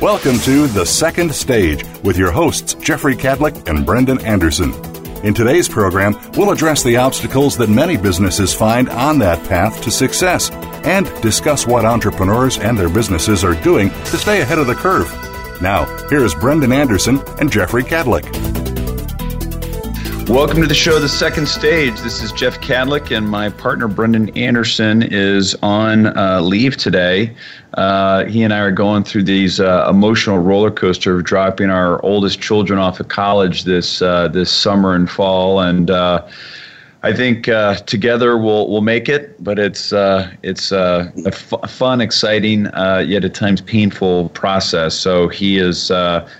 Welcome to The Second Stage with your hosts, Jeffrey Kadlic and Brendan Anderson. In today's program, we'll address the obstacles that many businesses find on that path to success and discuss what entrepreneurs and their businesses are doing to stay ahead of the curve. Now, here's Brendan Anderson and Jeffrey Kadlic. Welcome to the show, The Second Stage. This is Jeff Kadlic, and my partner Brendan Anderson is on uh, leave today. Uh, he and I are going through these uh, emotional roller coaster of dropping our oldest children off of college this uh, this summer and fall, and uh, I think uh, together we'll we'll make it. But it's it's a f- fun, exciting, yet at times painful process. So he is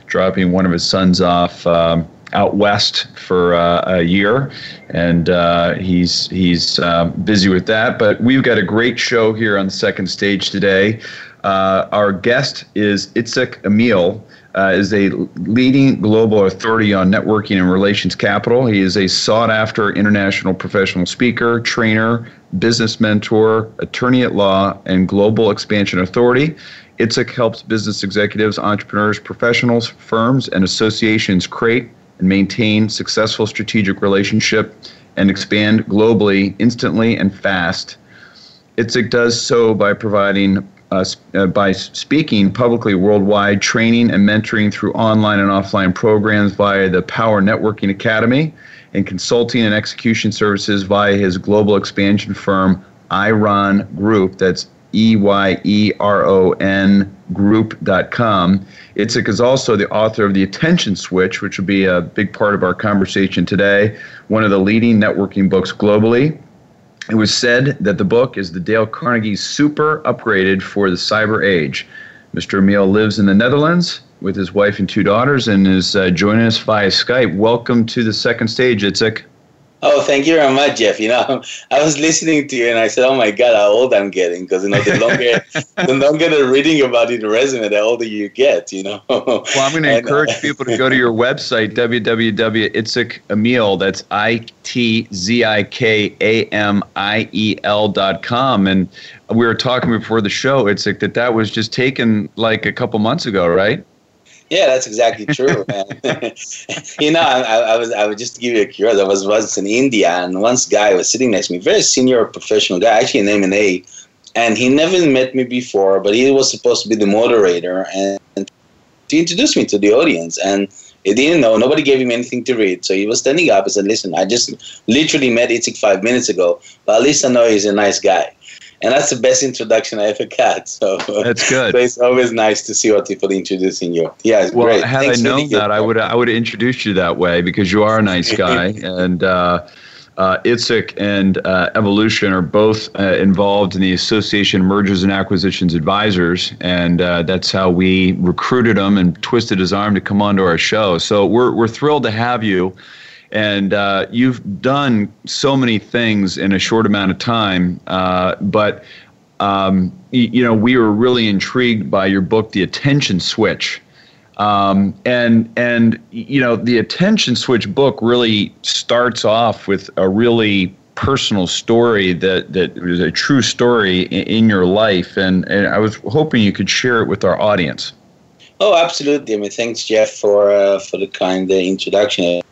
dropping one of his sons off. Um, out west for uh, a year, and uh, he's he's uh, busy with that. But we've got a great show here on the second stage today. Uh, our guest is Itzik Amiel. Uh, is a leading global authority on networking and relations capital. He is a sought after international professional speaker, trainer, business mentor, attorney at law, and global expansion authority. Itzik helps business executives, entrepreneurs, professionals, firms, and associations create and maintain successful strategic relationship and expand globally instantly and fast. Itzik does so by providing uh, uh, by speaking publicly worldwide, training and mentoring through online and offline programs via the Power Networking Academy, and consulting and execution services via his global expansion firm, Eyeron Group. That's E Y E R O N group.com. Itzik is also the author of The Attention Switch, which will be a big part of our conversation today, one of the leading networking books globally. It was said that the book is the Dale Carnegie super upgraded for the cyber age. Mr. Amiel lives in the Netherlands with his wife and two daughters and is uh, joining us via Skype. Welcome to the second stage, Itzik. Oh, thank you very much, Jeff. You know, I was listening to you and I said, "Oh my God, how old I'm getting!" Because you know, the longer the longer the reading about it in the resume, the older you get. You know. well, I'm going to uh, encourage uh, people to go to your website www.itzik That's I T Z I K A M I E L dot com, and we were talking before the show. Itzik that that was just taken like a couple months ago, right? Yeah, that's exactly true, man. you know, I, I, was I was just to give you a curiosity. I was once in India, and once guy was sitting next to me, very senior professional guy, actually an M and A, and he never met me before, but he was supposed to be the moderator and to introduce me to the audience, and he didn't know. Nobody gave him anything to read, so he was standing up and said, "Listen, I just literally met Itzik five minutes ago, but at least I know he's a nice guy." And that's the best introduction I ever got. So that's good. so it's always nice to see what people introducing you. Yeah, well, great. had Thanks I known that, I would I would have introduced you that way because you are a nice guy, and uh, uh, Itzik and uh, Evolution are both uh, involved in the Association Mergers and Acquisitions Advisors, and uh, that's how we recruited him and twisted his arm to come onto our show. So we're we're thrilled to have you and uh, you've done so many things in a short amount of time. Uh, but um, you, you, know, we were really intrigued by your book, The Attention Switch. Um, and and you know, the Attention Switch book really starts off with a really personal story that that was a true story in, in your life, and and I was hoping you could share it with our audience. Oh, absolutely. I mean, thanks, Jeff, for uh, for the kind uh, introduction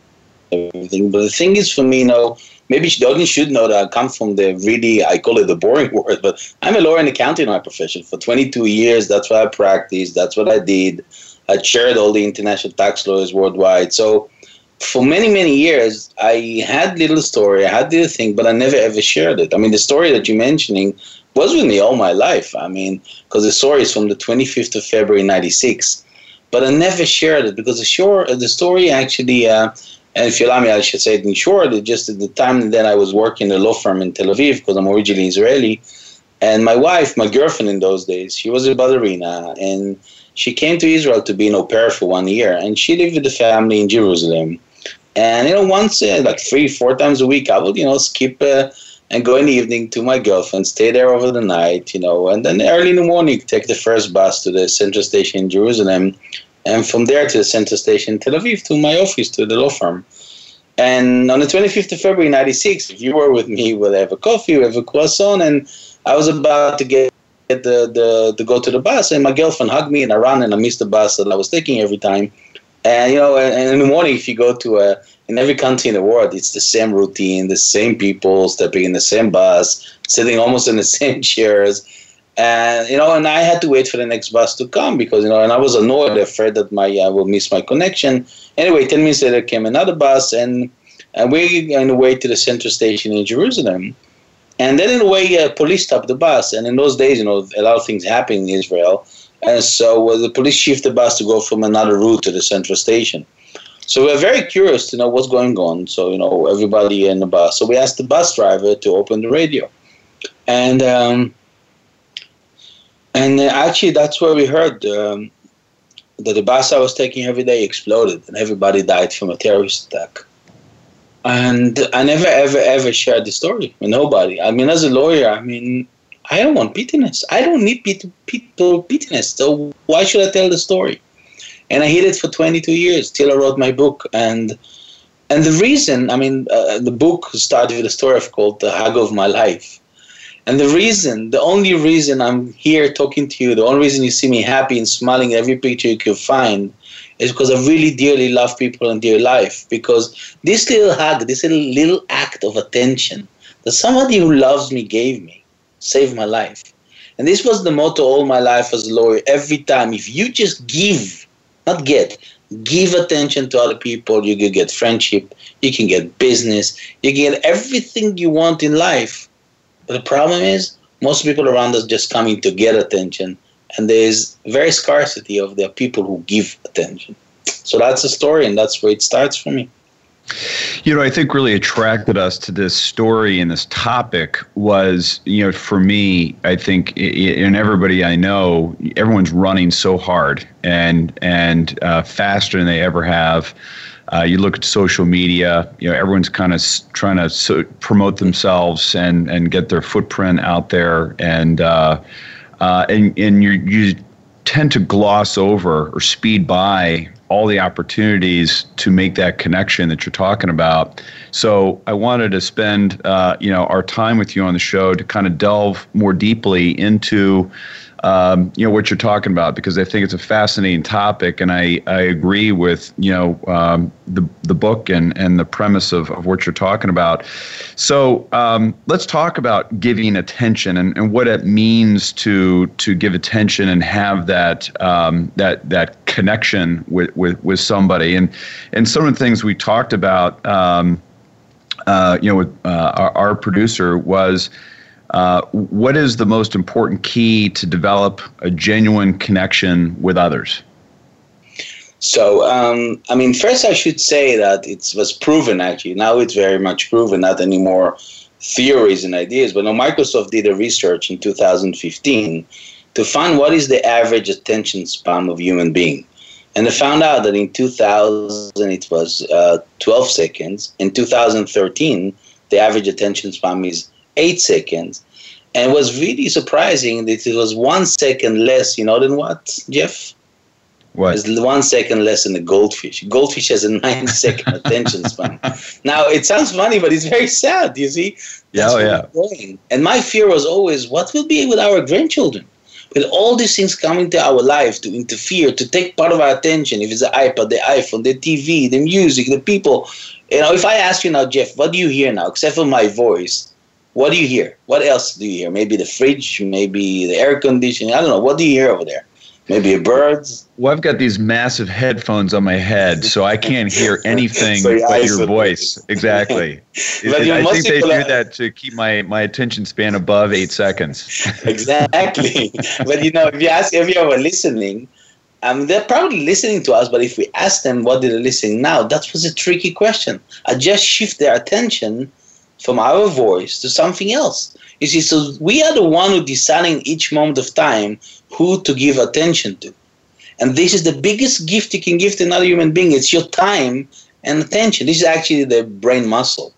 everything. But the thing is, for me, you know, maybe the audience should know that I come from the really, I call it the boring world, but I'm a lawyer and accountant in my profession. For 22 years, that's what I practiced, that's what I did. I chaired all the international tax lawyers worldwide. So for many, many years, I had little story, I had little thing, but I never ever shared it. I mean, the story that you're mentioning was with me all my life. I mean, because the story is from the 25th of February, 96. but I never shared it because the short, the story actually, uh, and if you allow me, I should say it in short. It just at the time that I was working in a law firm in Tel Aviv because I'm originally Israeli, and my wife, my girlfriend in those days, she was a ballerina, and she came to Israel to be an au pair for one year, and she lived with the family in Jerusalem. And you know, once uh, like three, four times a week, I would you know skip. Uh, and go in the evening to my girlfriend, stay there over the night, you know, and then early in the morning take the first bus to the central station in Jerusalem, and from there to the central station in Tel Aviv to my office to the law firm. And on the 25th of February, 96, if you were with me, we'll have a coffee, we'll have a croissant, and I was about to get the, the, to go to the bus, and my girlfriend hugged me, and I ran, and I missed the bus that I was taking every time. And, you know, and in the morning, if you go to a, in every country in the world, it's the same routine, the same people stepping in the same bus, sitting almost in the same chairs. And, you know, and I had to wait for the next bus to come because, you know, and I was annoyed, afraid that my, I will miss my connection. Anyway, 10 minutes later came another bus and, and we on the way to the central station in Jerusalem. And then in a way, uh, police stopped the bus. And in those days, you know, a lot of things happened in Israel. And so uh, the police shifted the bus to go from another route to the central station. So we are very curious to know what's going on. So you know everybody in the bus. So we asked the bus driver to open the radio, and um, and actually that's where we heard um, that the bus I was taking every day exploded and everybody died from a terrorist attack. And I never ever ever shared the story with nobody. I mean, as a lawyer, I mean, I don't want bitterness. I don't need people bitterness. So why should I tell the story? and I hid it for 22 years till I wrote my book. And and the reason, I mean, uh, the book started with a story called "The Hug of My Life." And the reason, the only reason I'm here talking to you, the only reason you see me happy and smiling in every picture you can find, is because I really dearly love people and dear life. Because this little hug, this little, little act of attention that somebody who loves me gave me, saved my life. And this was the motto all my life as a lawyer. Every time, if you just give not get give attention to other people you can get friendship you can get business you can get everything you want in life but the problem is most people around us just coming to get attention and there's very scarcity of the people who give attention so that's the story and that's where it starts for me you know, I think really attracted us to this story and this topic was, you know, for me, I think, and everybody I know, everyone's running so hard and and uh, faster than they ever have. Uh, you look at social media, you know, everyone's kind of trying to so promote themselves and and get their footprint out there, and uh, uh and and you you tend to gloss over or speed by all the opportunities to make that connection that you're talking about. So I wanted to spend uh, you know our time with you on the show to kind of delve more deeply into um, you know what you're talking about because I think it's a fascinating topic, and I, I agree with you know um, the the book and and the premise of, of what you're talking about. So um, let's talk about giving attention and, and what it means to to give attention and have that um, that that connection with, with with somebody and and some of the things we talked about. Um, uh, you know, with uh, our, our producer was uh, what is the most important key to develop a genuine connection with others? So, um, I mean, first I should say that it was proven actually. Now it's very much proven, not anymore theories and ideas. But now Microsoft did a research in 2015 to find what is the average attention span of human being. And they found out that in 2000 it was uh, 12 seconds. In 2013, the average attention span is eight seconds. And it was really surprising that it was one second less, you know, than what, Jeff? What? It's one second less than a goldfish. Goldfish has a nine second attention span. Now, it sounds funny, but it's very sad, you see? That's oh, yeah, oh, yeah. And my fear was always, what will be with our grandchildren? With all these things coming to our life to interfere, to take part of our attention, if it's the iPad, the iPhone, the TV, the music, the people. You know, if I ask you now, Jeff, what do you hear now, except for my voice? What do you hear? What else do you hear? Maybe the fridge, maybe the air conditioning. I don't know. What do you hear over there? Maybe a birds. Well, I've got these massive headphones on my head, so I can't hear anything so but your voice. Exactly. but I think they do that to keep my, my attention span above eight seconds. exactly. but you know, if you ask if you are listening, um, they're probably listening to us, but if we ask them what they're listening now, that was a tricky question. I just shift their attention from our voice to something else. You see, so we are the one who deciding each moment of time who to give attention to. And this is the biggest gift you can give to another human being. It's your time and attention. This is actually the brain muscle.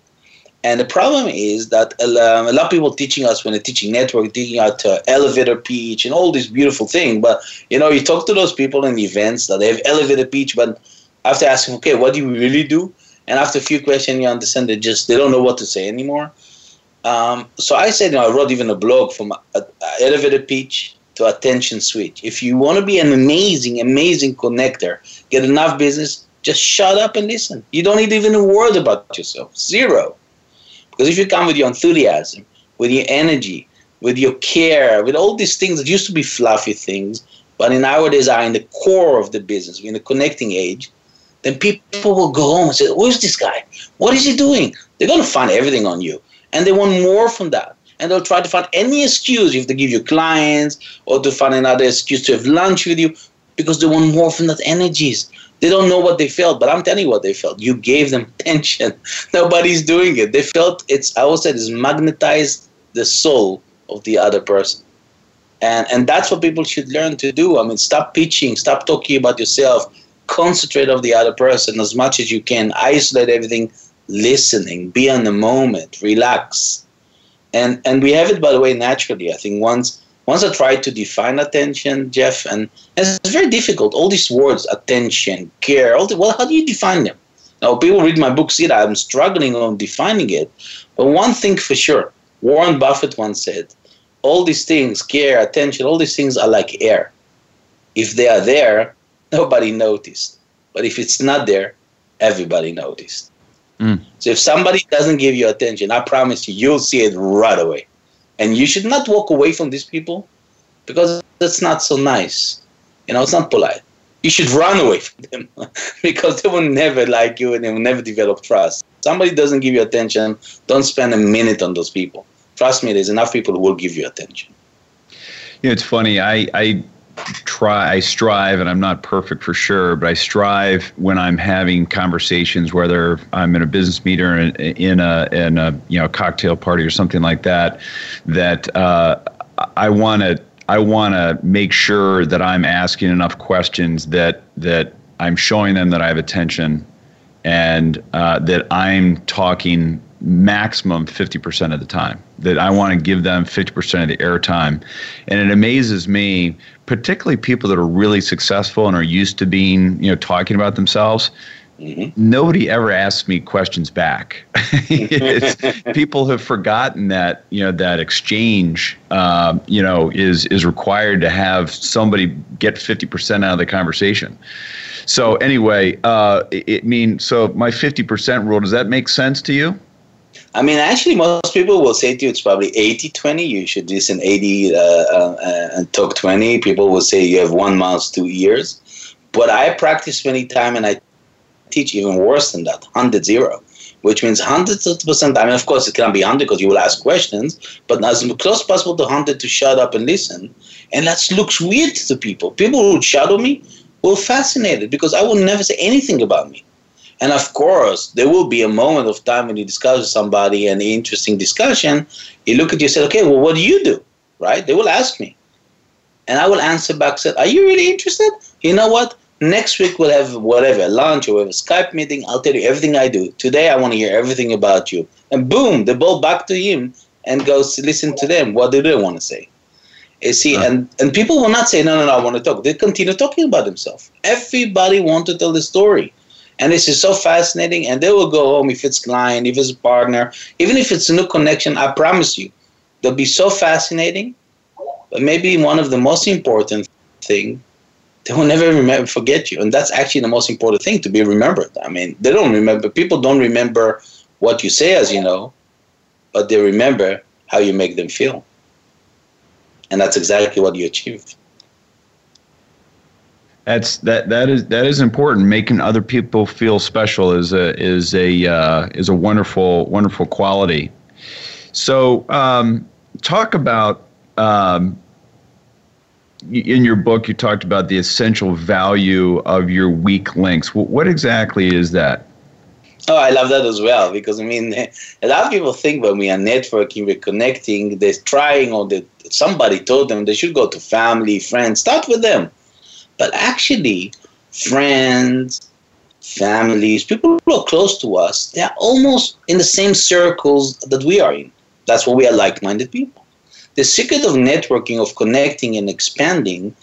And the problem is that a lot of people teaching us when they're teaching network, teaching out uh, elevator pitch and all these beautiful things. But you know, you talk to those people in events that they have elevator pitch, but after asking, okay, what do you really do? And after a few questions, you understand they just they don't know what to say anymore. Um, so I said, you know, I wrote even a blog from a, a elevator pitch to attention switch. If you want to be an amazing, amazing connector, get enough business, just shut up and listen. You don't need even a word about yourself. Zero. Because if you come with your enthusiasm, with your energy, with your care, with all these things that used to be fluffy things, but in nowadays are in the core of the business, in the connecting age, then people will go home and say, Who's this guy? What is he doing? They're going to find everything on you. And they want more from that. And they'll try to find any excuse if they give you clients or to find another excuse to have lunch with you because they want more from that energies. They don't know what they felt, but I'm telling you what they felt. You gave them tension. Nobody's doing it. They felt it's, I always said, it's magnetized the soul of the other person. And, and that's what people should learn to do. I mean, stop pitching, stop talking about yourself, concentrate on the other person as much as you can, isolate everything, listening, be in the moment, relax. And, and we have it, by the way, naturally. I think once once I tried to define attention, Jeff, and it's very difficult. All these words, attention, care, all the, well, how do you define them? Now, people read my book, see that I'm struggling on defining it. But one thing for sure, Warren Buffett once said, all these things, care, attention, all these things are like air. If they are there, nobody noticed. But if it's not there, everybody noticed. Mm. So if somebody doesn't give you attention, I promise you, you'll see it right away. And you should not walk away from these people because that's not so nice. You know, it's not polite. You should run away from them because they will never like you and they will never develop trust. Somebody doesn't give you attention, don't spend a minute on those people. Trust me, there's enough people who will give you attention. You know, it's funny. I, I try i strive and i'm not perfect for sure but i strive when i'm having conversations whether i'm in a business meeting or in a in a you know cocktail party or something like that that uh, i want to i want to make sure that i'm asking enough questions that that i'm showing them that i have attention and uh, that i'm talking maximum 50% of the time that i want to give them 50% of the airtime. And it amazes me particularly people that are really successful and are used to being, you know, talking about themselves. Mm-hmm. Nobody ever asks me questions back. people have forgotten that you know that exchange, uh, you know, is is required to have somebody get fifty percent out of the conversation. So anyway, uh, it, it mean so my fifty percent rule. Does that make sense to you? I mean, actually, most people will say to you it's probably 80 20. You should listen 80 uh, uh, and talk 20. People will say you have one month, two years. But I practice many times and I teach even worse than that 100 0, which means 100%. I mean, of course, it can be 100 because you will ask questions, but as close as possible to 100 to shut up and listen. And that looks weird to people. People who shadow me will fascinated because I will never say anything about me. And of course, there will be a moment of time when you discuss with somebody and an interesting discussion. You look at you and say, okay, well, what do you do? Right? They will ask me. And I will answer back, said, are you really interested? You know what? Next week we'll have whatever, lunch or a Skype meeting. I'll tell you everything I do. Today I want to hear everything about you. And boom, the ball back to him and goes listen to them. What do they want to say? You see, and, and people will not say, no, no, no, I want to talk. They continue talking about themselves. Everybody wants to tell the story. And this is so fascinating. And they will go home if it's client, if it's a partner, even if it's a new connection. I promise you, they'll be so fascinating. But maybe one of the most important thing, they will never remember, forget you. And that's actually the most important thing to be remembered. I mean, they don't remember. People don't remember what you say, as you know, but they remember how you make them feel. And that's exactly what you achieved. That's that that is that is important. Making other people feel special is a is a uh, is a wonderful wonderful quality. So um, talk about um, in your book, you talked about the essential value of your weak links. What exactly is that? Oh, I love that as well because I mean, a lot of people think when we are networking, we're connecting, they're trying, or that somebody told them they should go to family, friends, start with them. But actually, friends, families, people who are close to us, they're almost in the same circles that we are in. That's why we are like minded people. The secret of networking, of connecting and expanding,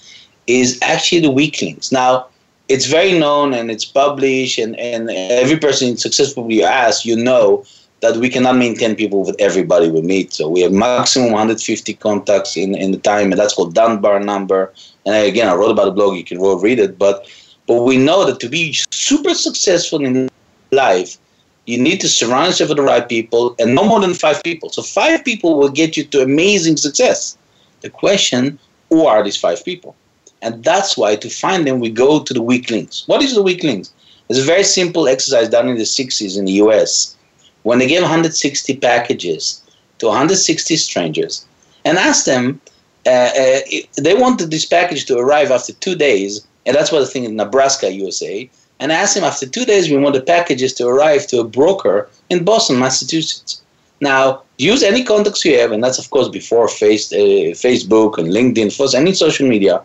is actually the weak links. Now, it's very known and it's published, and, and every person successfully you ask, you know that we cannot maintain people with everybody we meet. So we have maximum 150 contacts in, in the time, and that's called Dunbar number. And again, I wrote about the blog, you can read it. But, but we know that to be super successful in life, you need to surround yourself with the right people and no more than five people. So five people will get you to amazing success. The question, who are these five people? And that's why to find them, we go to the weak links. What is the weak links? It's a very simple exercise done in the 60s in the US when they gave 160 packages to 160 strangers and asked them, uh, uh, they wanted this package to arrive after two days, and that's what the thing in Nebraska, USA, and I asked him after two days, we want the packages to arrive to a broker in Boston, Massachusetts. Now, use any contacts you have, and that's of course before face, uh, Facebook and LinkedIn, first any social media.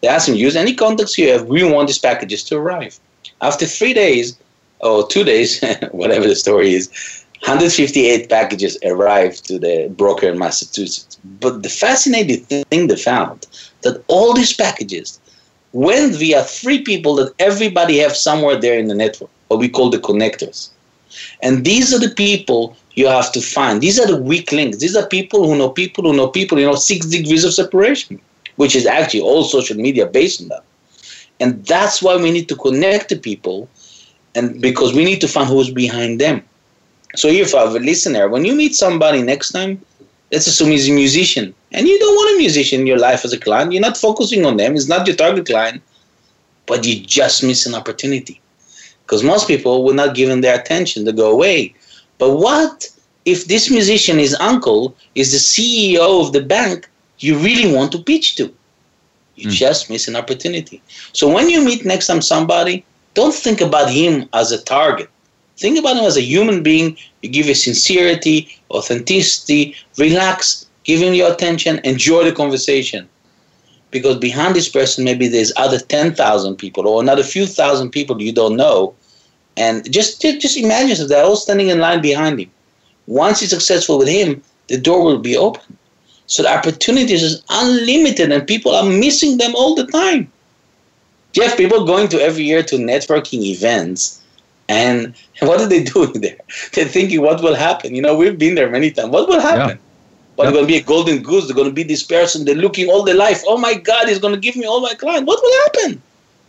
They asked him, use any contacts you have, we want these packages to arrive. After three days, or two days, whatever the story is, 158 packages arrived to the broker in Massachusetts. But the fascinating thing they found that all these packages went via three people that everybody have somewhere there in the network, what we call the connectors. And these are the people you have to find. These are the weak links. These are people who know people who know people, you know, six degrees of separation, which is actually all social media based on that. And that's why we need to connect to people and because we need to find who's behind them. So if I have a listener, when you meet somebody next time, let's assume he's a musician and you don't want a musician in your life as a client. You're not focusing on them. It's not your target client, but you just miss an opportunity. Because most people will not give them their attention. to go away. But what if this musician, his uncle, is the CEO of the bank you really want to pitch to? You mm. just miss an opportunity. So when you meet next time somebody, don't think about him as a target. Think about him as a human being. You give your sincerity, authenticity, relax, give him your attention, enjoy the conversation. Because behind this person, maybe there's other 10,000 people or another few thousand people you don't know. And just, just imagine they're all standing in line behind him. Once he's successful with him, the door will be open. So the opportunities is unlimited and people are missing them all the time. Jeff, people going to every year to networking events and what are they doing there? They're thinking, what will happen? You know, we've been there many times. What will happen? Yeah. But yep. going to be a golden goose. They're going to be this person. They're looking all their life. Oh my God, he's going to give me all my clients. What will happen?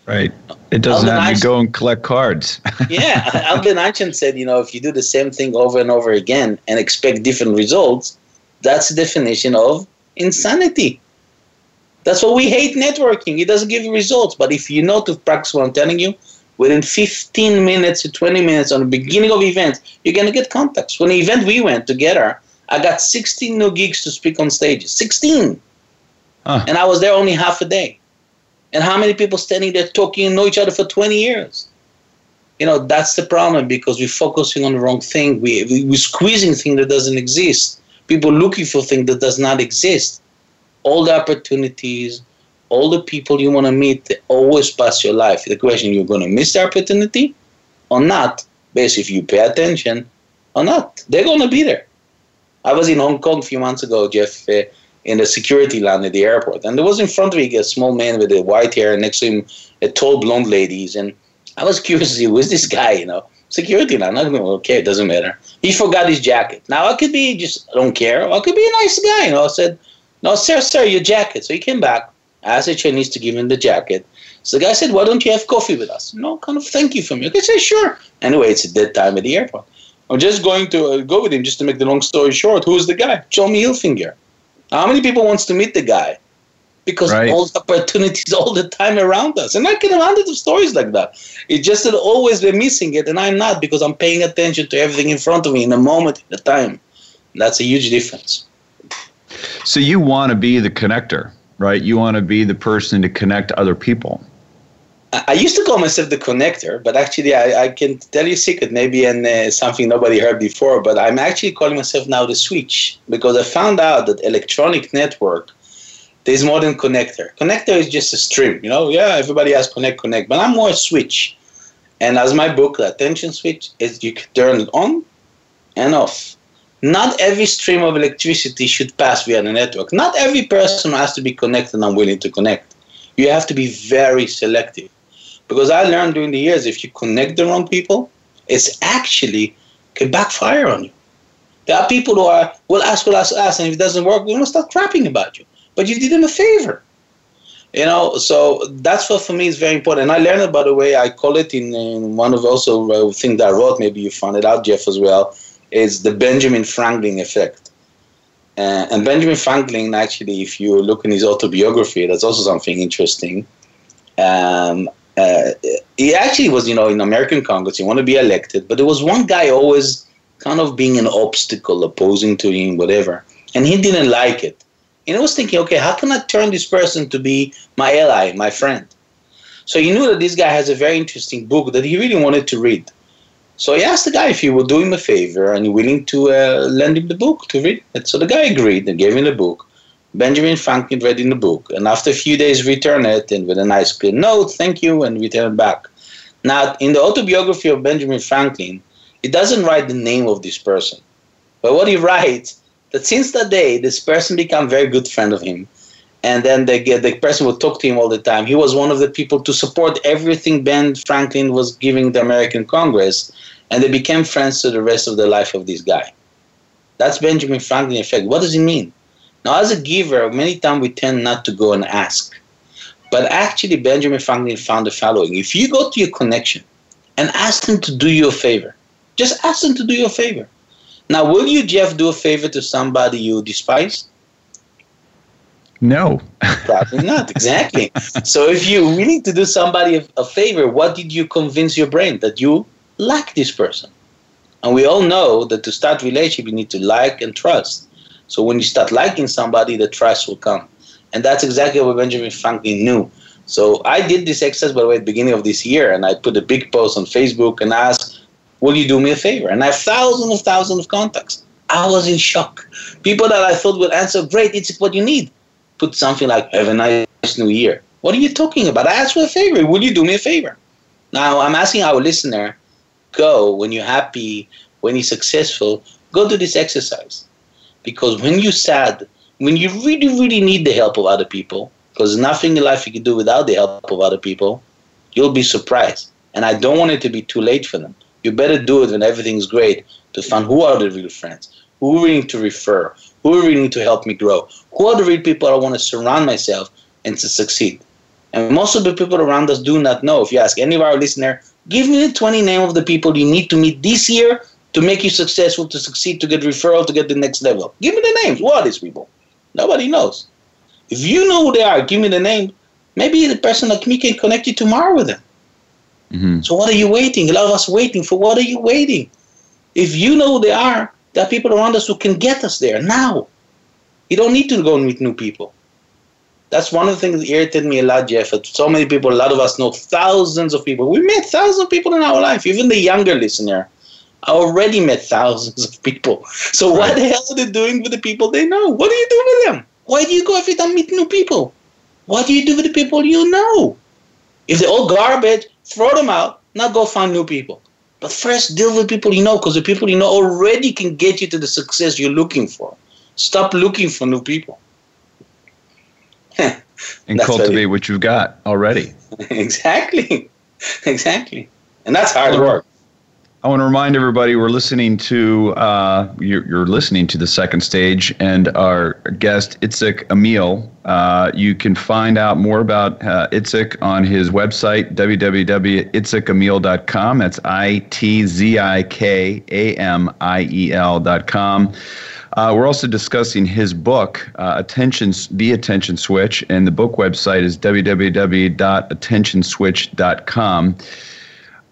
Right. It doesn't Albert have Einstein, to go and collect cards. yeah. Albert Einstein said, you know, if you do the same thing over and over again and expect different results, that's the definition of insanity. That's why we hate networking. It doesn't give you results. But if you know to practice what I'm telling you, within 15 minutes to 20 minutes on the beginning of events, you're going to get contacts. When the event we went together, I got 16 new gigs to speak on stages. 16. Huh. And I was there only half a day. And how many people standing there talking and know each other for 20 years? You know, that's the problem because we're focusing on the wrong thing. We, we, we're squeezing things that doesn't exist. People looking for things that does not exist. All the opportunities, all the people you want to meet, they always pass your life. The question, you're going to miss the opportunity or not, based if you pay attention or not. They're going to be there. I was in Hong Kong a few months ago, Jeff, uh, in the security line at the airport, and there was in front of me a small man with a white hair, and next to him a tall blonde lady, and I was curious to see who's this guy, you know. Security line, I'm going, okay, it doesn't matter. He forgot his jacket. Now I could be just I don't care. I could be a nice guy, you know. I said, no, sir, sir, your jacket. So he came back, asked the Chinese to give him the jacket. So the guy said, why don't you have coffee with us? No, kind of thank you for me. Okay, say sure. Anyway, it's a dead time at the airport. I'm just going to uh, go with him just to make the long story short. Who's the guy? Tommy Hilfiger. How many people wants to meet the guy? Because right. all the opportunities all the time around us. And I can have hundreds of stories like that. It's just that always we're missing it, and I'm not because I'm paying attention to everything in front of me in a moment, in a time. And that's a huge difference. So you want to be the connector. Right? You want to be the person to connect other people. I used to call myself the connector, but actually, I, I can tell you a secret, maybe and uh, something nobody heard before. But I'm actually calling myself now the switch because I found out that electronic network there's more than connector. Connector is just a stream, you know. Yeah, everybody has connect, connect, but I'm more a switch. And as my book, the attention switch, is you can turn it on and off. Not every stream of electricity should pass via the network. Not every person has to be connected and willing to connect. You have to be very selective. Because I learned during the years, if you connect the wrong people, it's actually can backfire on you. There are people who are, will ask, will ask, ask, and if it doesn't work, we're to start crapping about you but you did them a favor. You know, so that's what for me is very important. And I learned it, by the way, I call it in, in one of also uh, things that I wrote, maybe you found it out, Jeff, as well, is the Benjamin Franklin effect. Uh, and Benjamin Franklin, actually, if you look in his autobiography, that's also something interesting. Um, uh, he actually was, you know, in American Congress. He wanted to be elected, but there was one guy always kind of being an obstacle, opposing to him, whatever, and he didn't like it. And I was thinking, okay, how can I turn this person to be my ally, my friend? So he knew that this guy has a very interesting book that he really wanted to read. So he asked the guy if he would do him a favor and willing to uh, lend him the book to read it. So the guy agreed and gave him the book. Benjamin Franklin read in the book, and after a few days returned it and with a nice clear note, thank you, and returned it back. Now, in the autobiography of Benjamin Franklin, he doesn't write the name of this person, but what he writes that since that day, this person became very good friend of him. And then the, the person would talk to him all the time. He was one of the people to support everything Ben Franklin was giving the American Congress. And they became friends to the rest of the life of this guy. That's Benjamin Franklin effect. What does it mean? Now, as a giver, many times we tend not to go and ask. But actually, Benjamin Franklin found the following. If you go to your connection and ask them to do you a favor, just ask them to do you a favor. Now, will you, Jeff, do a favor to somebody you despise? No. Probably not, exactly. so, if you're willing to do somebody a, favor, what did you convince your brain? That you like this person. And we all know that to start relationship, you need to like and trust. So when you start liking somebody, the trust will come. And that's exactly what Benjamin Franklin knew. So I did this exercise, by the way, at the beginning of this year, and I put a big post on Facebook and asked, will you do me a favor? And I have thousands of thousands of contacts. I was in shock. People that I thought would answer, great, it's what you need. Put something like, have a nice new year. What are you talking about? I asked for a favor. Will you do me a favor? Now, I'm asking our listener, go when you're happy, when you're successful, go do this exercise. Because when you're sad, when you really, really need the help of other people, because nothing in life you can do without the help of other people, you'll be surprised. And I don't want it to be too late for them. You better do it when everything's great to find who are the real friends, who are willing to refer, who are willing to help me grow, who are the real people I want to surround myself and to succeed. And most of the people around us do not know. If you ask any of our listener, give me the 20 name of the people you need to meet this year to make you successful, to succeed, to get referral, to get the next level. Give me the names. Who are these people? Nobody knows. If you know who they are, give me the name. Maybe the person like me can connect you tomorrow with them. Mm-hmm. So what are you waiting? A lot of us waiting for what are you waiting? If you know who they are, there are people around us who can get us there now. You don't need to go and meet new people. That's one of the things that irritated me a lot, Jeff. So many people, a lot of us know thousands of people. We met thousands of people in our life. Even the younger listener, I already met thousands of people. So right. what the hell are they doing with the people they know? What do you do with them? Why do you go every time meet new people? What do you do with the people you know? If they're all garbage, throw them out, now go find new people. But first, deal with people you know, because the people you know already can get you to the success you're looking for. Stop looking for new people. and cultivate what you've got already. exactly. Exactly. And that's hard work. I want to remind everybody we're listening to uh, you're, you're, listening to the second stage and our guest Itzik Amiel. Uh, you can find out more about uh, Itzik on his website www.itzikamiel.com. That's i t z i k a m i e l.com. Uh, we're also discussing his book, uh, Attention, The Attention Switch, and the book website is www.attentionswitch.com.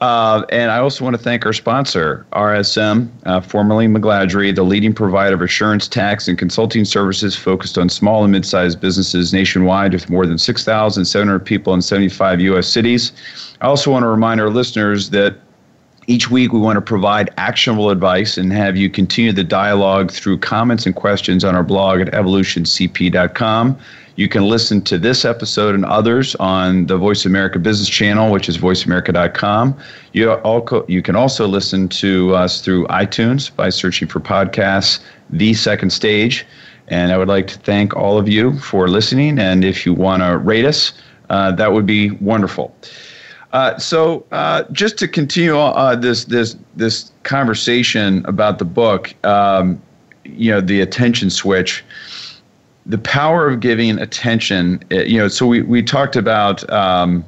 Uh, and I also want to thank our sponsor, RSM, uh, formerly McGladrey, the leading provider of assurance, tax, and consulting services focused on small and mid sized businesses nationwide with more than 6,700 people in 75 U.S. cities. I also want to remind our listeners that each week, we want to provide actionable advice and have you continue the dialogue through comments and questions on our blog at evolutioncp.com. You can listen to this episode and others on the Voice America Business Channel, which is voiceamerica.com. You, also, you can also listen to us through iTunes by searching for podcasts, The Second Stage. And I would like to thank all of you for listening. And if you want to rate us, uh, that would be wonderful. Uh, so, uh, just to continue uh, this this this conversation about the book, um, you know, the attention switch the power of giving attention eh, you know so we, we talked about um,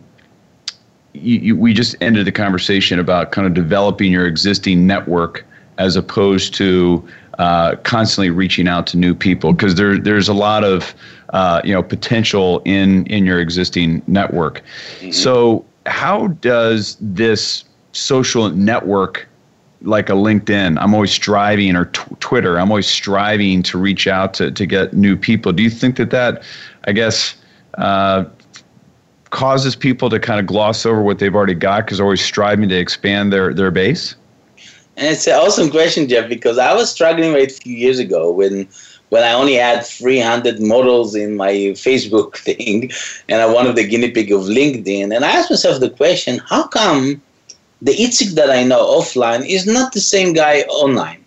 you, you, we just ended the conversation about kind of developing your existing network as opposed to uh, constantly reaching out to new people because there, there's a lot of uh, you know potential in in your existing network mm-hmm. so how does this social network like a LinkedIn. I'm always striving, or t- Twitter. I'm always striving to reach out to to get new people. Do you think that that, I guess, uh, causes people to kind of gloss over what they've already got because they're always striving to expand their their base? And it's an awesome question, Jeff, because I was struggling with it a few years ago when when I only had 300 models in my Facebook thing, and I wanted the guinea pig of LinkedIn. And I asked myself the question: How come? The Itzik that I know offline is not the same guy online.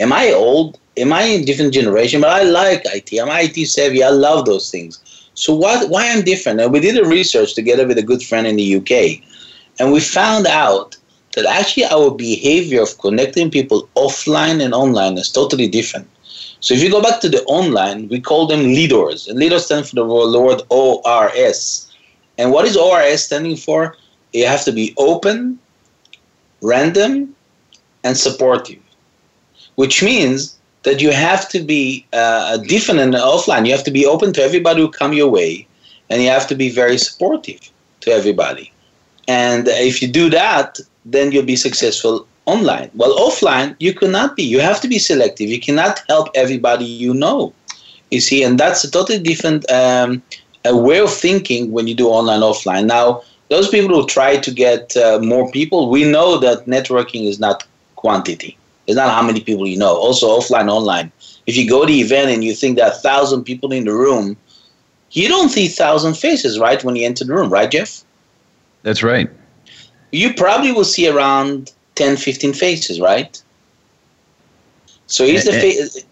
Am I old? Am I in a different generation? But I like IT. I'm IT savvy. I love those things. So what, why I'm different? And we did a research together with a good friend in the UK, and we found out that actually our behavior of connecting people offline and online is totally different. So if you go back to the online, we call them leaders, and leaders stand for the word ORS. And what is ORS standing for? You have to be open, random, and supportive, which means that you have to be uh, different and offline. You have to be open to everybody who come your way, and you have to be very supportive to everybody. And if you do that, then you'll be successful online. Well, offline, you cannot be. You have to be selective. You cannot help everybody you know. You see, and that's a totally different um, a way of thinking when you do online offline. Now, those people who try to get uh, more people, we know that networking is not quantity. It's not how many people you know. Also, offline, online. If you go to the event and you think there are thousand people in the room, you don't see thousand faces, right, when you enter the room, right, Jeff? That's right. You probably will see around 10, 15 faces, right? So here's the face.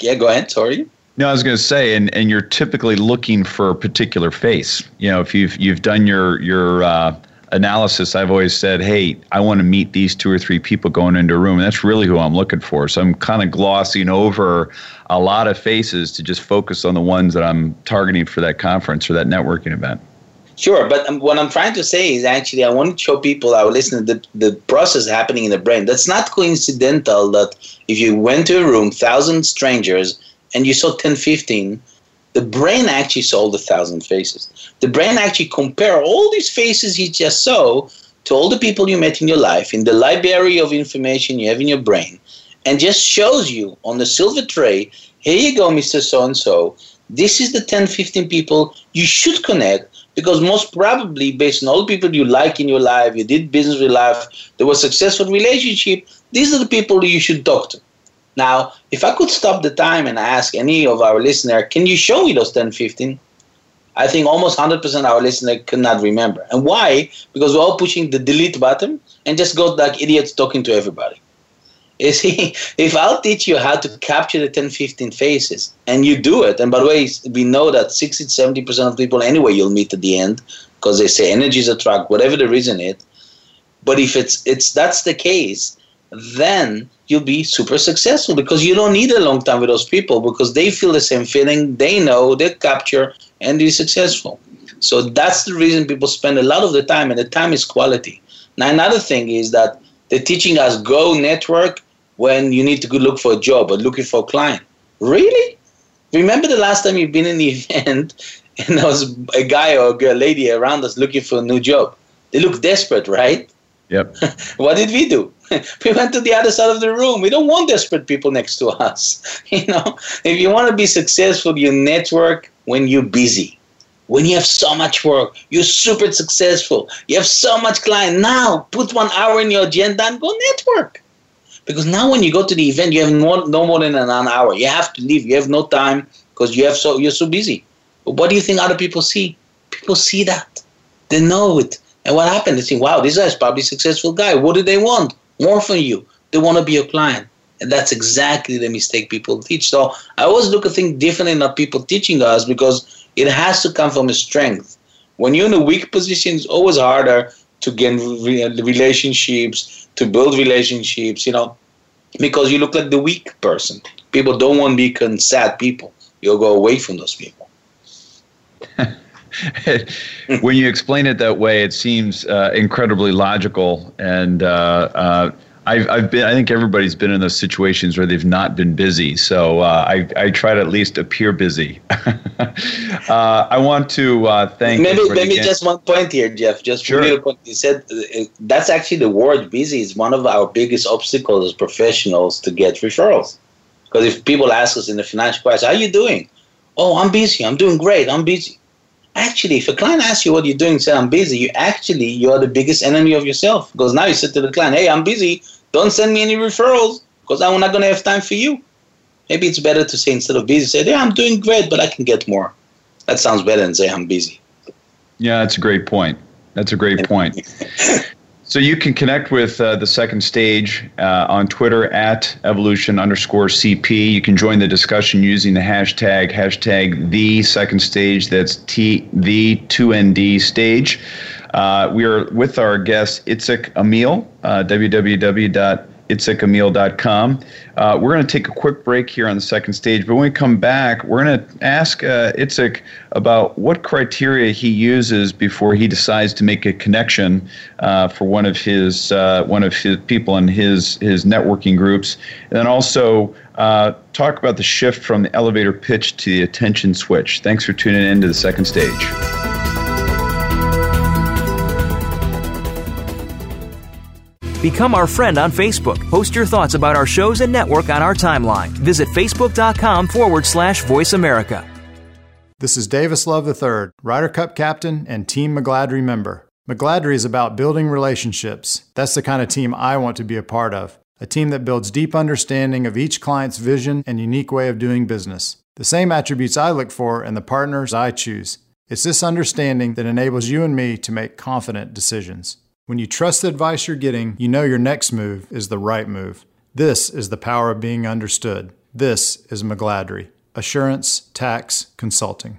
Yeah, go ahead. Sorry. No, I was going to say, and, and you're typically looking for a particular face. You know, if you've you've done your your uh, analysis, I've always said, hey, I want to meet these two or three people going into a room, and that's really who I'm looking for. So I'm kind of glossing over a lot of faces to just focus on the ones that I'm targeting for that conference or that networking event. Sure, but um, what I'm trying to say is actually I want to show people, our listeners, the, the process happening in the brain. That's not coincidental that if you went to a room, thousand strangers, and you saw 10, 15, the brain actually saw all the thousand faces. The brain actually compare all these faces you just saw to all the people you met in your life in the library of information you have in your brain and just shows you on the silver tray, here you go, Mr. So and so. This is the 10, 15 people you should connect because most probably based on all the people you like in your life, you did business with life, there was successful relationship, these are the people you should talk to. Now, if I could stop the time and ask any of our listener, can you show me those 10, 15? I think almost 100% of our listener could not remember. And why? Because we're all pushing the delete button and just go like idiots talking to everybody. You see, if I'll teach you how to capture the 10, 15 faces and you do it, and by the way, we know that 60 70% of people anyway you'll meet at the end because they say energy is a truck, whatever the reason is. But if it's it's that's the case, then you'll be super successful because you don't need a long time with those people because they feel the same feeling, they know, they capture, and they're successful. So that's the reason people spend a lot of the time, and the time is quality. Now, another thing is that they're teaching us go network when you need to go look for a job or looking for a client. Really? Remember the last time you've been in the event and there was a guy or a girl, lady around us looking for a new job? They look desperate, right? Yep. what did we do? we went to the other side of the room. We don't want desperate people next to us. you know, if you want to be successful, you network when you're busy. When you have so much work, you're super successful. You have so much client. Now, put one hour in your agenda and go network. Because now, when you go to the event, you have no, no more than an hour. You have to leave. You have no time because you have so you're so busy. But what do you think other people see? People see that. They know it. And what happened? They think, wow, this guy's probably a successful guy. What do they want? More from you. They want to be your client. And that's exactly the mistake people teach. So I always look at things differently than people teaching us because it has to come from a strength. When you're in a weak position, it's always harder to gain relationships, to build relationships, you know, because you look like the weak person. People don't want to be sad people. You'll go away from those people. when you explain it that way, it seems uh, incredibly logical. And uh, uh, I've, I've been, I think everybody's been in those situations where they've not been busy. So uh, I, I try to at least appear busy. Uh, I want to uh, thank. Maybe, maybe just one point here, Jeff. Just sure. real point. You said that's actually the word busy is one of our biggest obstacles as professionals to get referrals. Because if people ask us in the financial crisis, "How are you doing?" "Oh, I'm busy. I'm doing great. I'm busy." Actually, if a client asks you what you're doing, say I'm busy, you actually you're the biggest enemy of yourself because now you said to the client, hey, I'm busy, don't send me any referrals because I'm not going to have time for you. Maybe it's better to say instead of busy, say, yeah, I'm doing great, but I can get more. That sounds better than say I'm busy. Yeah, that's a great point. That's a great point. So you can connect with uh, the second stage uh, on Twitter at evolution underscore CP. You can join the discussion using the hashtag hashtag the second stage. That's T the two ND stage. Uh, we are with our guest Itzik Emil. Uh, www itzikamiel.com. Uh, we're going to take a quick break here on the second stage, but when we come back, we're going to ask uh, Itzik about what criteria he uses before he decides to make a connection uh, for one of his uh, one of his people in his his networking groups, and then also uh, talk about the shift from the elevator pitch to the attention switch. Thanks for tuning in to the second stage. Become our friend on Facebook. Post your thoughts about our shows and network on our timeline. Visit facebook.com forward slash voice America. This is Davis Love III, Ryder Cup captain and Team McGladrey member. McGladrey is about building relationships. That's the kind of team I want to be a part of. A team that builds deep understanding of each client's vision and unique way of doing business. The same attributes I look for in the partners I choose. It's this understanding that enables you and me to make confident decisions. When you trust the advice you're getting, you know your next move is the right move. This is the power of being understood. This is McGladrey, Assurance Tax Consulting.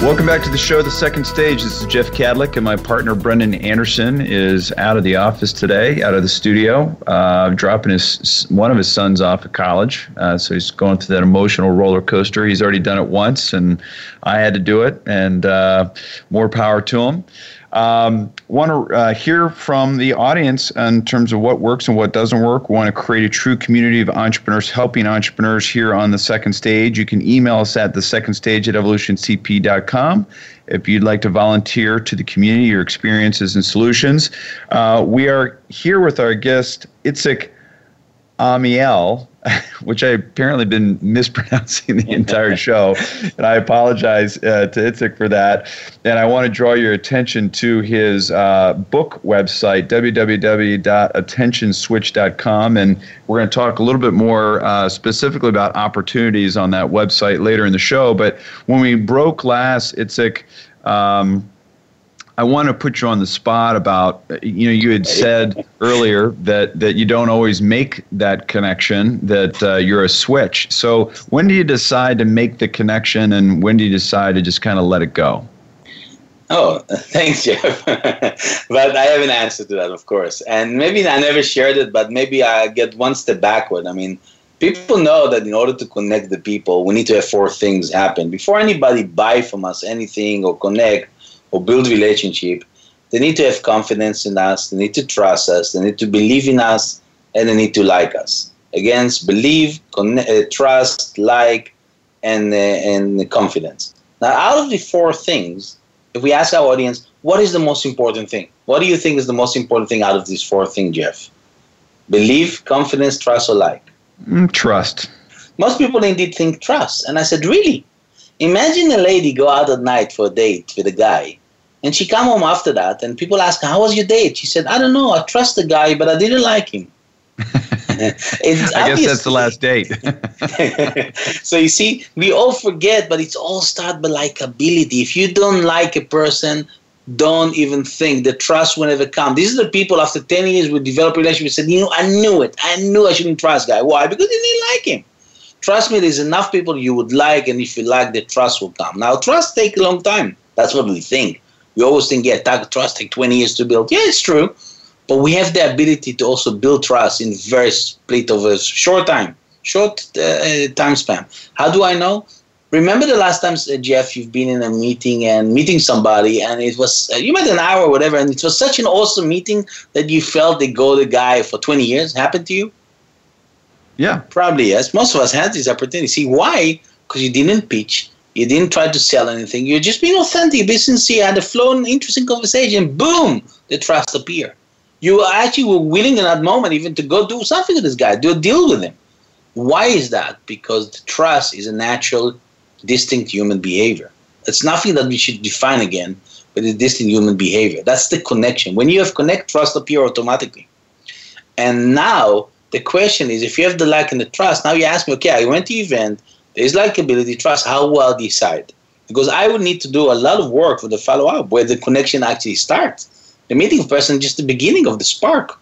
Welcome back to the show, The Second Stage. This is Jeff Kadlic, and my partner Brendan Anderson is out of the office today, out of the studio, uh, dropping his one of his sons off at college. Uh, so he's going through that emotional roller coaster. He's already done it once, and I had to do it, and uh, more power to him. Um, want to uh, hear from the audience in terms of what works and what doesn't work. Want to create a true community of entrepreneurs helping entrepreneurs here on the second stage. You can email us at the second stage at evolutioncp.com if you'd like to volunteer to the community, your experiences and solutions. Uh, we are here with our guest, Itzik Amiel, which I apparently been mispronouncing the entire show, and I apologize uh, to Itzik for that. And I want to draw your attention to his uh, book website, www.attentionswitch.com, and we're going to talk a little bit more uh, specifically about opportunities on that website later in the show. But when we broke last, Itzik. Um, I want to put you on the spot about you know you had said earlier that that you don't always make that connection that uh, you're a switch. So when do you decide to make the connection, and when do you decide to just kind of let it go? Oh, thanks, Jeff. but I have an answer to that, of course. And maybe I never shared it, but maybe I get one step backward. I mean, people know that in order to connect the people, we need to have four things happen before anybody buy from us anything or connect or build relationship, they need to have confidence in us, they need to trust us, they need to believe in us, and they need to like us. Again, believe, connect, uh, trust, like, and, uh, and confidence. Now, out of the four things, if we ask our audience, what is the most important thing? What do you think is the most important thing out of these four things, Jeff? Believe, confidence, trust, or like? Mm, trust. Most people indeed think trust. And I said, really? Imagine a lady go out at night for a date with a guy, and she come home after that, and people ask her, "How was your date?" She said, "I don't know. I trust the guy, but I didn't like him." I guess that's the last date. so you see, we all forget, but it's all start by likability. If you don't like a person, don't even think the trust will never come. These are the people after 10 years we develop a relationship said, you know, I knew it. I knew I shouldn't trust guy. Why? Because you didn't like him. Trust me, there's enough people you would like, and if you like, the trust will come. Now, trust take a long time. That's what we think. We always think, yeah, trust take 20 years to build. Yeah, it's true. But we have the ability to also build trust in very split of a short time, short uh, time span. How do I know? Remember the last time, uh, Jeff, you've been in a meeting and meeting somebody, and it was, uh, you met an hour or whatever, and it was such an awesome meeting that you felt they go the guy for 20 years. Happened to you? Yeah. Probably yes. Most of us had this opportunity. See why? Because you didn't pitch. You didn't try to sell anything. You're just being authentic, being sincere, had a flow and interesting conversation. Boom, the trust appear. You actually were willing in that moment even to go do something with this guy, do a deal with him. Why is that? Because the trust is a natural, distinct human behavior. It's nothing that we should define again, but it's distinct human behavior. That's the connection. When you have connect, trust appear automatically. And now the question is, if you have the like and the trust, now you ask me, okay, I went to event, there's likability, trust, how well decide? Because I would need to do a lot of work for the follow up where the connection actually starts. The meeting person just the beginning of the spark.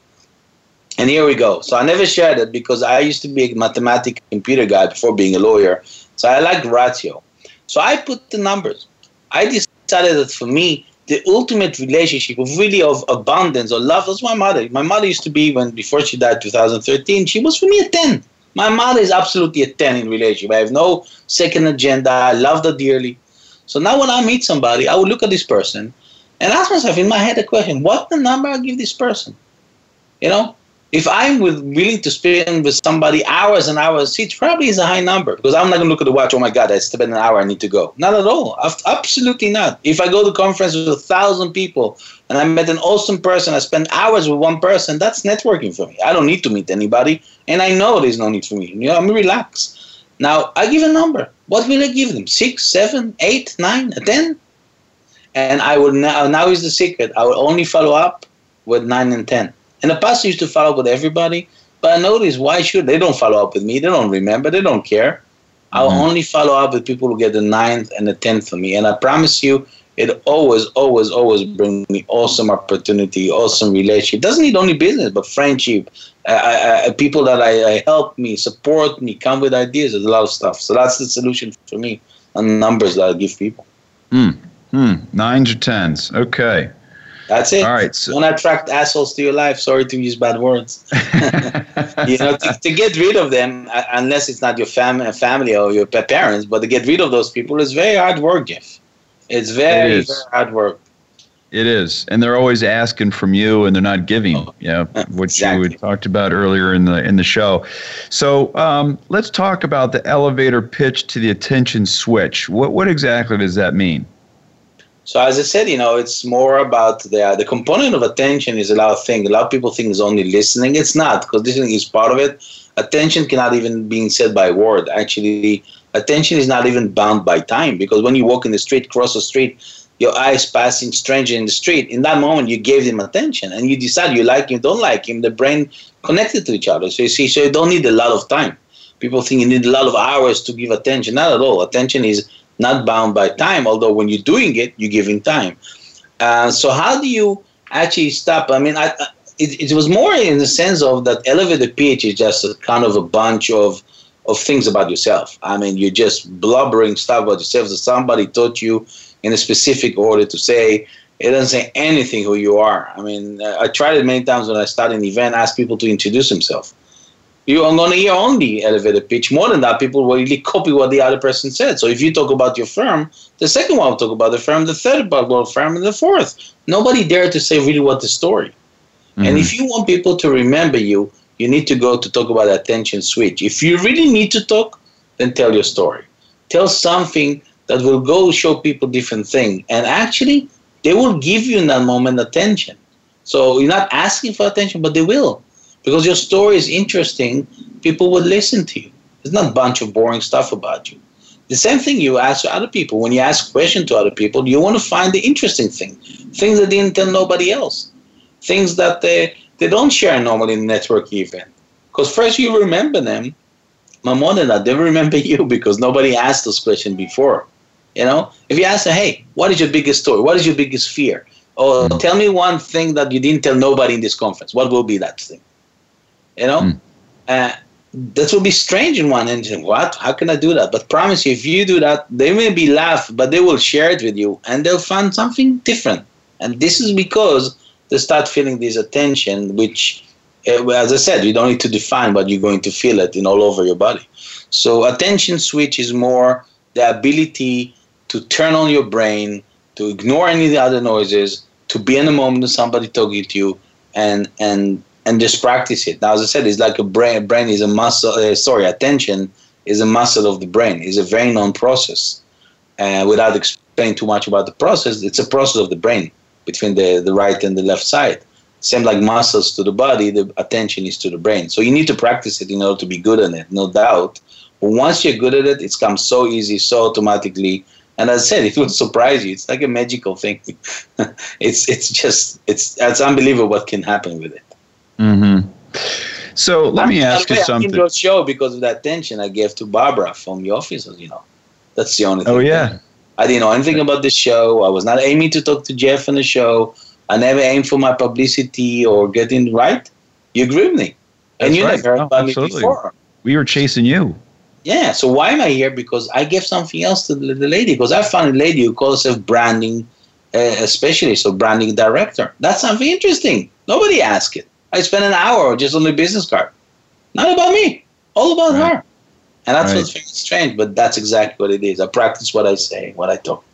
And here we go. So I never shared it because I used to be a mathematic computer guy before being a lawyer. So I like ratio. So I put the numbers. I decided that for me, the ultimate relationship of really of abundance or love was my mother. My mother used to be when before she died 2013, she was for me a 10. My mother is absolutely a 10 in relationship. I have no second agenda. I love her dearly. So now when I meet somebody, I will look at this person and ask myself in my head a question, what the number I give this person? You know, if I'm with, willing to spend with somebody hours and hours, it probably is a high number because I'm not going to look at the watch. Oh my God, I spent an hour. I need to go. Not at all. Absolutely not. If I go to conference with a thousand people and I met an awesome person, I spend hours with one person. That's networking for me. I don't need to meet anybody, and I know there's no need for me. You know, I'm relaxed. Now I give a number. What will I give them? Six, seven, eight, nine, a ten? And I will now. Now is the secret. I will only follow up with nine and ten. In the pastor used to follow up with everybody, but I noticed why should they don't follow up with me? They don't remember. They don't care. I'll mm-hmm. only follow up with people who get the ninth and the tenth for me, and I promise you, it always, always, always brings me awesome opportunity, awesome relationship. Doesn't need only business, but friendship. Uh, people that I, I, help me, support me, come with ideas. There's a lot of stuff. So that's the solution for me and numbers that I give people. Hmm. Hmm. Nines or tens. Okay. That's it. All right. So. Don't attract assholes to your life. Sorry to use bad words. you know, to, to, get rid of them, uh, unless it's not your fam- family or your parents, but to get rid of those people is very hard work, Jeff. It's very, it very hard work. It is, and they're always asking from you, and they're not giving. Oh, you know, which exactly. you talked about earlier in the in the show. So um, let's talk about the elevator pitch to the attention switch. What what exactly does that mean? So as I said, you know, it's more about the the component of attention is a lot of things. A lot of people think it's only listening. It's not because listening is part of it. Attention cannot even be said by word. Actually, attention is not even bound by time because when you walk in the street, cross the street, your eyes passing stranger in the street. In that moment, you gave him attention and you decide you like him, don't like him. The brain connected to each other. So you see, so you don't need a lot of time. People think you need a lot of hours to give attention. Not at all. Attention is not bound by time, although when you're doing it, you're giving time. Uh, so how do you actually stop? I mean, I, it, it was more in the sense of that elevator pitch is just a kind of a bunch of of things about yourself. I mean, you're just blubbering stuff about yourself that somebody taught you in a specific order to say. It doesn't say anything who you are. I mean, I tried it many times when I start an event, ask people to introduce themselves you are going to hear only elevator pitch. More than that, people will really copy what the other person said. So if you talk about your firm, the second one will talk about the firm, the third about the firm, and the fourth. Nobody dare to say really what the story. Mm-hmm. And if you want people to remember you, you need to go to talk about attention switch. If you really need to talk, then tell your story. Tell something that will go show people different thing. And actually, they will give you in that moment attention. So you're not asking for attention, but they will because your story is interesting, people would listen to you. It's not a bunch of boring stuff about you. The same thing you ask to other people. When you ask questions to other people, you want to find the interesting thing, things that didn't tell nobody else, things that they, they don't share normally in network event. Because first you remember them, but more than that, they remember you because nobody asked those questions before. You know, if you ask them, hey, what is your biggest story? What is your biggest fear? Or mm. tell me one thing that you didn't tell nobody in this conference. What will be that thing? You know, mm. uh, that will be strange in one engine. What? How can I do that? But promise you, if you do that, they may be laugh, but they will share it with you, and they'll find something different. And this is because they start feeling this attention, which, uh, as I said, you don't need to define, but you're going to feel it in all over your body. So attention switch is more the ability to turn on your brain, to ignore any of the other noises, to be in the moment of somebody talking to you, and and and just practice it. Now, as I said, it's like a brain. Brain is a muscle. Uh, sorry, attention is a muscle of the brain. It's a very known process. Uh, without explaining too much about the process, it's a process of the brain between the, the right and the left side. Same like muscles to the body, the attention is to the brain. So you need to practice it in order to be good at it, no doubt. But once you're good at it, it comes so easy, so automatically. And as I said, it will surprise you. It's like a magical thing. it's it's just it's it's unbelievable what can happen with it. Mm-hmm. So let me ask you something. I show because of that attention I gave to Barbara from the offices. You know, that's the only thing. Oh yeah. I didn't know anything about the show. I was not aiming to talk to Jeff on the show. I never aimed for my publicity or getting right. You agree with me? That's and you right. never heard oh, about absolutely. me before. We were chasing you. Yeah. So why am I here? Because I gave something else to the, the lady. Because I found a lady who calls herself branding uh, specialist or branding director. That's something interesting. Nobody asked it. I spent an hour just on the business card. Not about me, all about right. her. And that's right. what's very strange, but that's exactly what it is. I practice what I say, what I talk.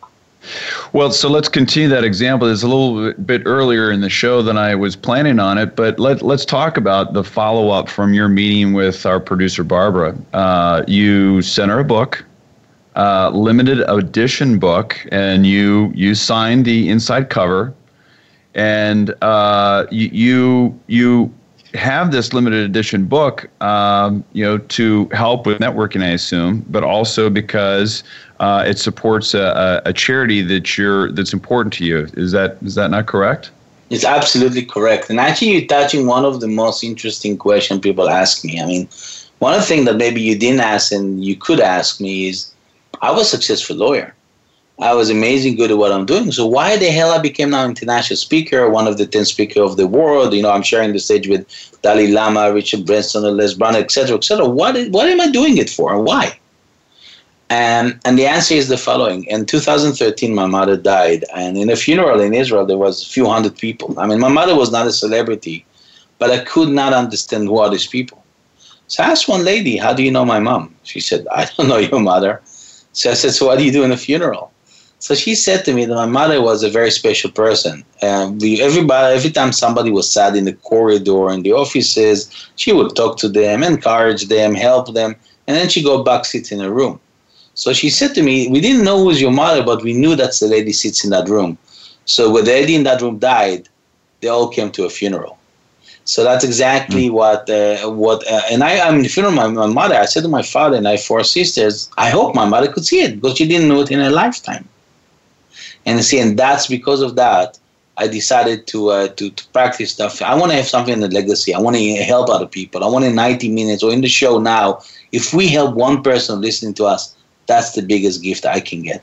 Well, so let's continue that example. It's a little bit earlier in the show than I was planning on it, but let, let's talk about the follow up from your meeting with our producer, Barbara. Uh, you sent her a book, uh, limited edition book, and you, you signed the inside cover and uh, you you have this limited edition book, um, you know, to help with networking, I assume, but also because uh, it supports a, a, charity that you're that's important to you. Is that is that not correct? It's absolutely correct. And actually, you're touching one of the most interesting questions people ask me. I mean, one of the things that maybe you didn't ask and you could ask me is, I was a successful lawyer. I was amazing good at what I'm doing. So why the hell I became now international speaker, one of the 10 speakers of the world? You know, I'm sharing the stage with Dalai Lama, Richard Branson, Les Brown, etc., etc. What, what am I doing it for and why? And, and the answer is the following. In 2013, my mother died. And in a funeral in Israel, there was a few hundred people. I mean, my mother was not a celebrity, but I could not understand who are these people. So I asked one lady, how do you know my mom? She said, I don't know your mother. So I said, so what do you do in a funeral? So she said to me that my mother was a very special person. And we, everybody, every time somebody was sad in the corridor in the offices, she would talk to them, encourage them, help them, and then she go back sit in a room. So she said to me, We didn't know who was your mother, but we knew that's the lady sits in that room. So when the lady in that room died, they all came to a funeral. So that's exactly mm. what uh, what. Uh, and I, I'm in the funeral. My, my mother. I said to my father and I four sisters. I hope my mother could see it because she didn't know it in her lifetime. And see, and that's because of that. I decided to, uh, to to practice stuff. I want to have something in the legacy. I want to help other people. I want in 90 minutes or in the show now. If we help one person listening to us, that's the biggest gift I can get.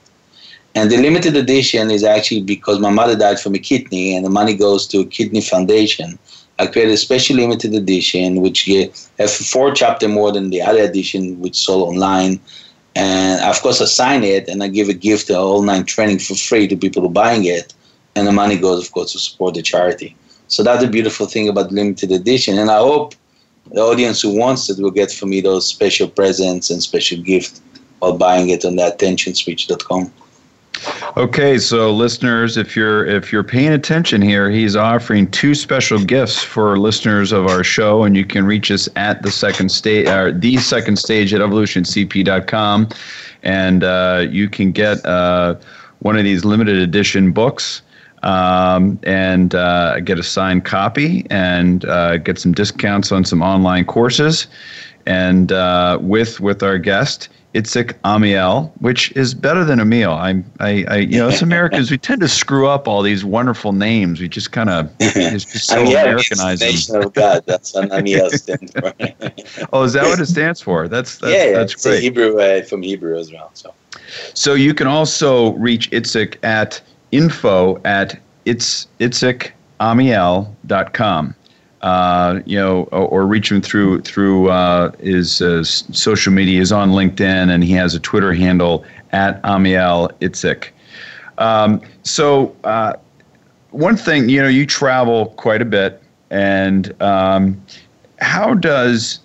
And the limited edition is actually because my mother died from a kidney, and the money goes to a kidney foundation. I created a special limited edition, which have four chapter more than the other edition, which sold online. And of course, I sign it, and I give a gift, all online training for free to people who are buying it, and the money goes, of course, to support the charity. So that's the beautiful thing about limited edition, and I hope the audience who wants it will get from me those special presents and special gift while buying it on the attentionswitch.com. Okay, so listeners, if you're if you're paying attention here, he's offering two special gifts for listeners of our show, and you can reach us at the second stage, or the second stage at evolutioncp.com, and uh, you can get uh, one of these limited edition books. Um, and uh, get a signed copy and uh, get some discounts on some online courses. And uh, with with our guest, Itzik Amiel, which is better than Emil. I, I, I you know, as Americans, we tend to screw up all these wonderful names. We just kind of it's just so Amiel Americanize them. of God. That's what Amiel stands for. oh, is that what it stands for? That's, that's yeah, yeah, that's it's great. Hebrew uh, from Hebrew as well. So, so you can also reach Itzik at info at it's itzikamiel.com uh, you know, or, or, reach him through through uh, his uh, social media. He's on LinkedIn and he has a Twitter handle at Amiel Itzik. Um, so uh, one thing, you know, you travel quite a bit, and um, how does,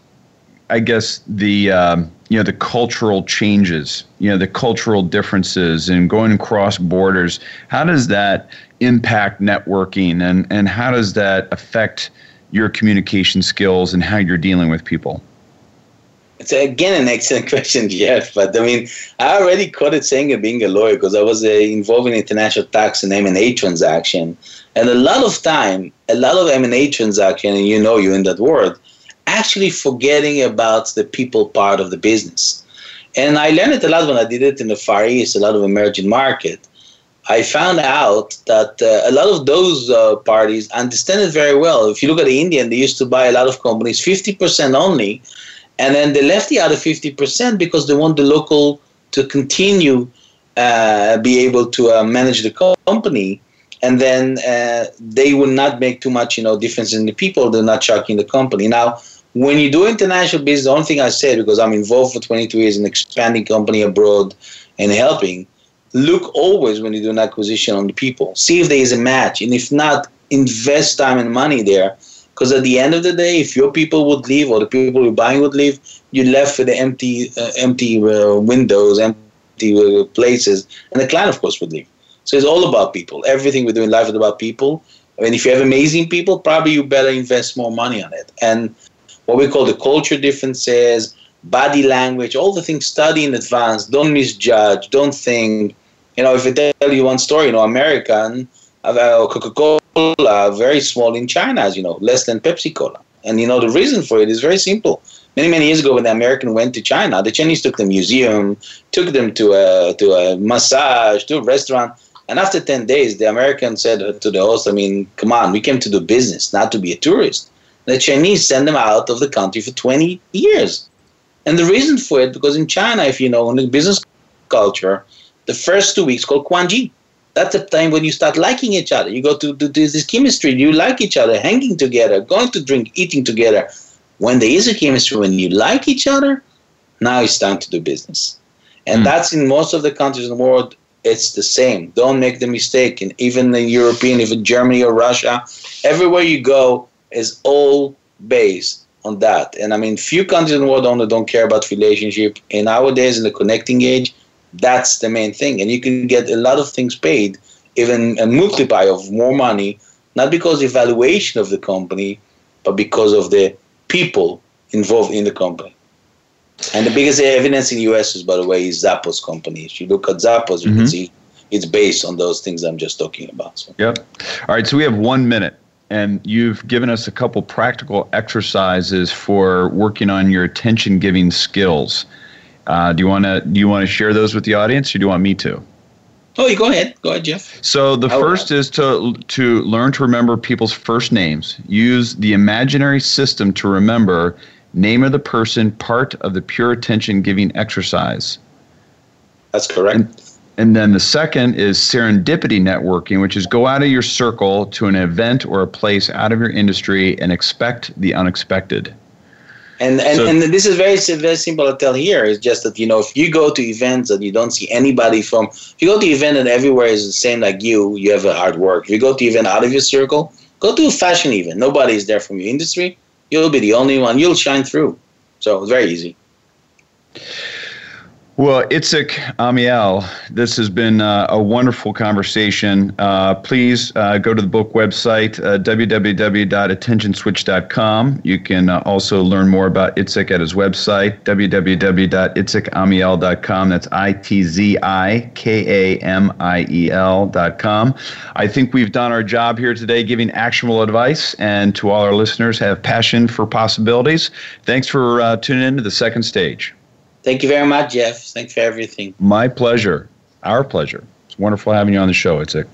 I guess, the um, you know the cultural changes, you know, the cultural differences, and going across borders, how does that impact networking, and and how does that affect your communication skills and how you're dealing with people? It's again an excellent question, Jeff. But I mean, I already saying it being a lawyer because I was uh, involved in international tax and M&A transaction, and a lot of time, a lot of M&A transaction, and you know you're in that world, actually forgetting about the people part of the business. And I learned it a lot when I did it in the Far East, a lot of emerging market. I found out that uh, a lot of those uh, parties understand it very well. If you look at the Indian, they used to buy a lot of companies 50% only, and then they left the other 50% because they want the local to continue uh, be able to uh, manage the company, and then uh, they will not make too much, you know, difference in the people. They're not shocking the company. Now, when you do international business, the only thing I said because I'm involved for 22 years in expanding company abroad and helping look always when you do an acquisition on the people. See if there is a match, and if not, invest time and money there. Because at the end of the day, if your people would leave or the people you're buying would leave, you're left with the empty, uh, empty uh, windows, empty uh, places, and the client, of course, would leave. So it's all about people. Everything we do in life is about people. I mean, if you have amazing people, probably you better invest more money on it. And what we call the culture differences, body language, all the things study in advance. Don't misjudge. Don't think you know, if I tell you one story, you know, American, uh, Coca-Cola, very small in China, as you know, less than Pepsi-Cola. And, you know, the reason for it is very simple. Many, many years ago when the American went to China, the Chinese took them museum, took them to a, to a massage, to a restaurant. And after 10 days, the American said to the host, I mean, come on, we came to do business, not to be a tourist. The Chinese sent them out of the country for 20 years. And the reason for it, because in China, if you know, in the business culture, the first two weeks called Guanxi. That's the time when you start liking each other. You go to, to, this chemistry, you like each other, hanging together, going to drink, eating together. When there is a chemistry, when you like each other, now it's time to do business. And mm. that's in most of the countries in the world, it's the same. Don't make the mistake. And even in European, even Germany or Russia, everywhere you go is all based on that. And I mean, few countries in the world only don't care about relationship. In nowadays, in the connecting age, that's the main thing. And you can get a lot of things paid, even a multiply of more money, not because of the valuation of the company, but because of the people involved in the company. And the biggest evidence in the US is, by the way, is Zappos company. If you look at Zappos, you mm-hmm. can see it's based on those things I'm just talking about. So. Yep. All right. So we have one minute, and you've given us a couple practical exercises for working on your attention giving skills. Uh, do you want to do you want to share those with the audience, or do you want me to? Oh, you go ahead. Go ahead, Jeff. So the first is to to learn to remember people's first names. Use the imaginary system to remember name of the person, part of the pure attention giving exercise. That's correct. And, and then the second is serendipity networking, which is go out of your circle to an event or a place out of your industry and expect the unexpected. And and, so, and this is very very simple to tell here. It's just that you know if you go to events and you don't see anybody from if you go to event and everywhere is the same like you, you have a hard work. If you go to event out of your circle, go to a fashion event. Nobody is there from your industry. You'll be the only one. You'll shine through. So it's very easy. Well, Itzik Amiel, this has been uh, a wonderful conversation. Uh, please uh, go to the book website, uh, www.attentionswitch.com. You can uh, also learn more about Itzik at his website, www.itzikamiel.com. That's I T Z I K A M I E L.com. I think we've done our job here today giving actionable advice, and to all our listeners, have passion for possibilities. Thanks for uh, tuning in to the second stage. Thank you very much, Jeff. Thanks for everything. My pleasure. Our pleasure. It's wonderful having you on the show, It's Itzik.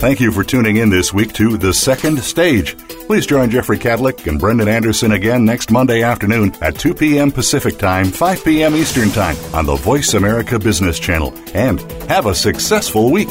Thank you for tuning in this week to The Second Stage. Please join Jeffrey Kadlic and Brendan Anderson again next Monday afternoon at 2 p.m. Pacific Time, 5 p.m. Eastern Time on the Voice America Business Channel. And have a successful week.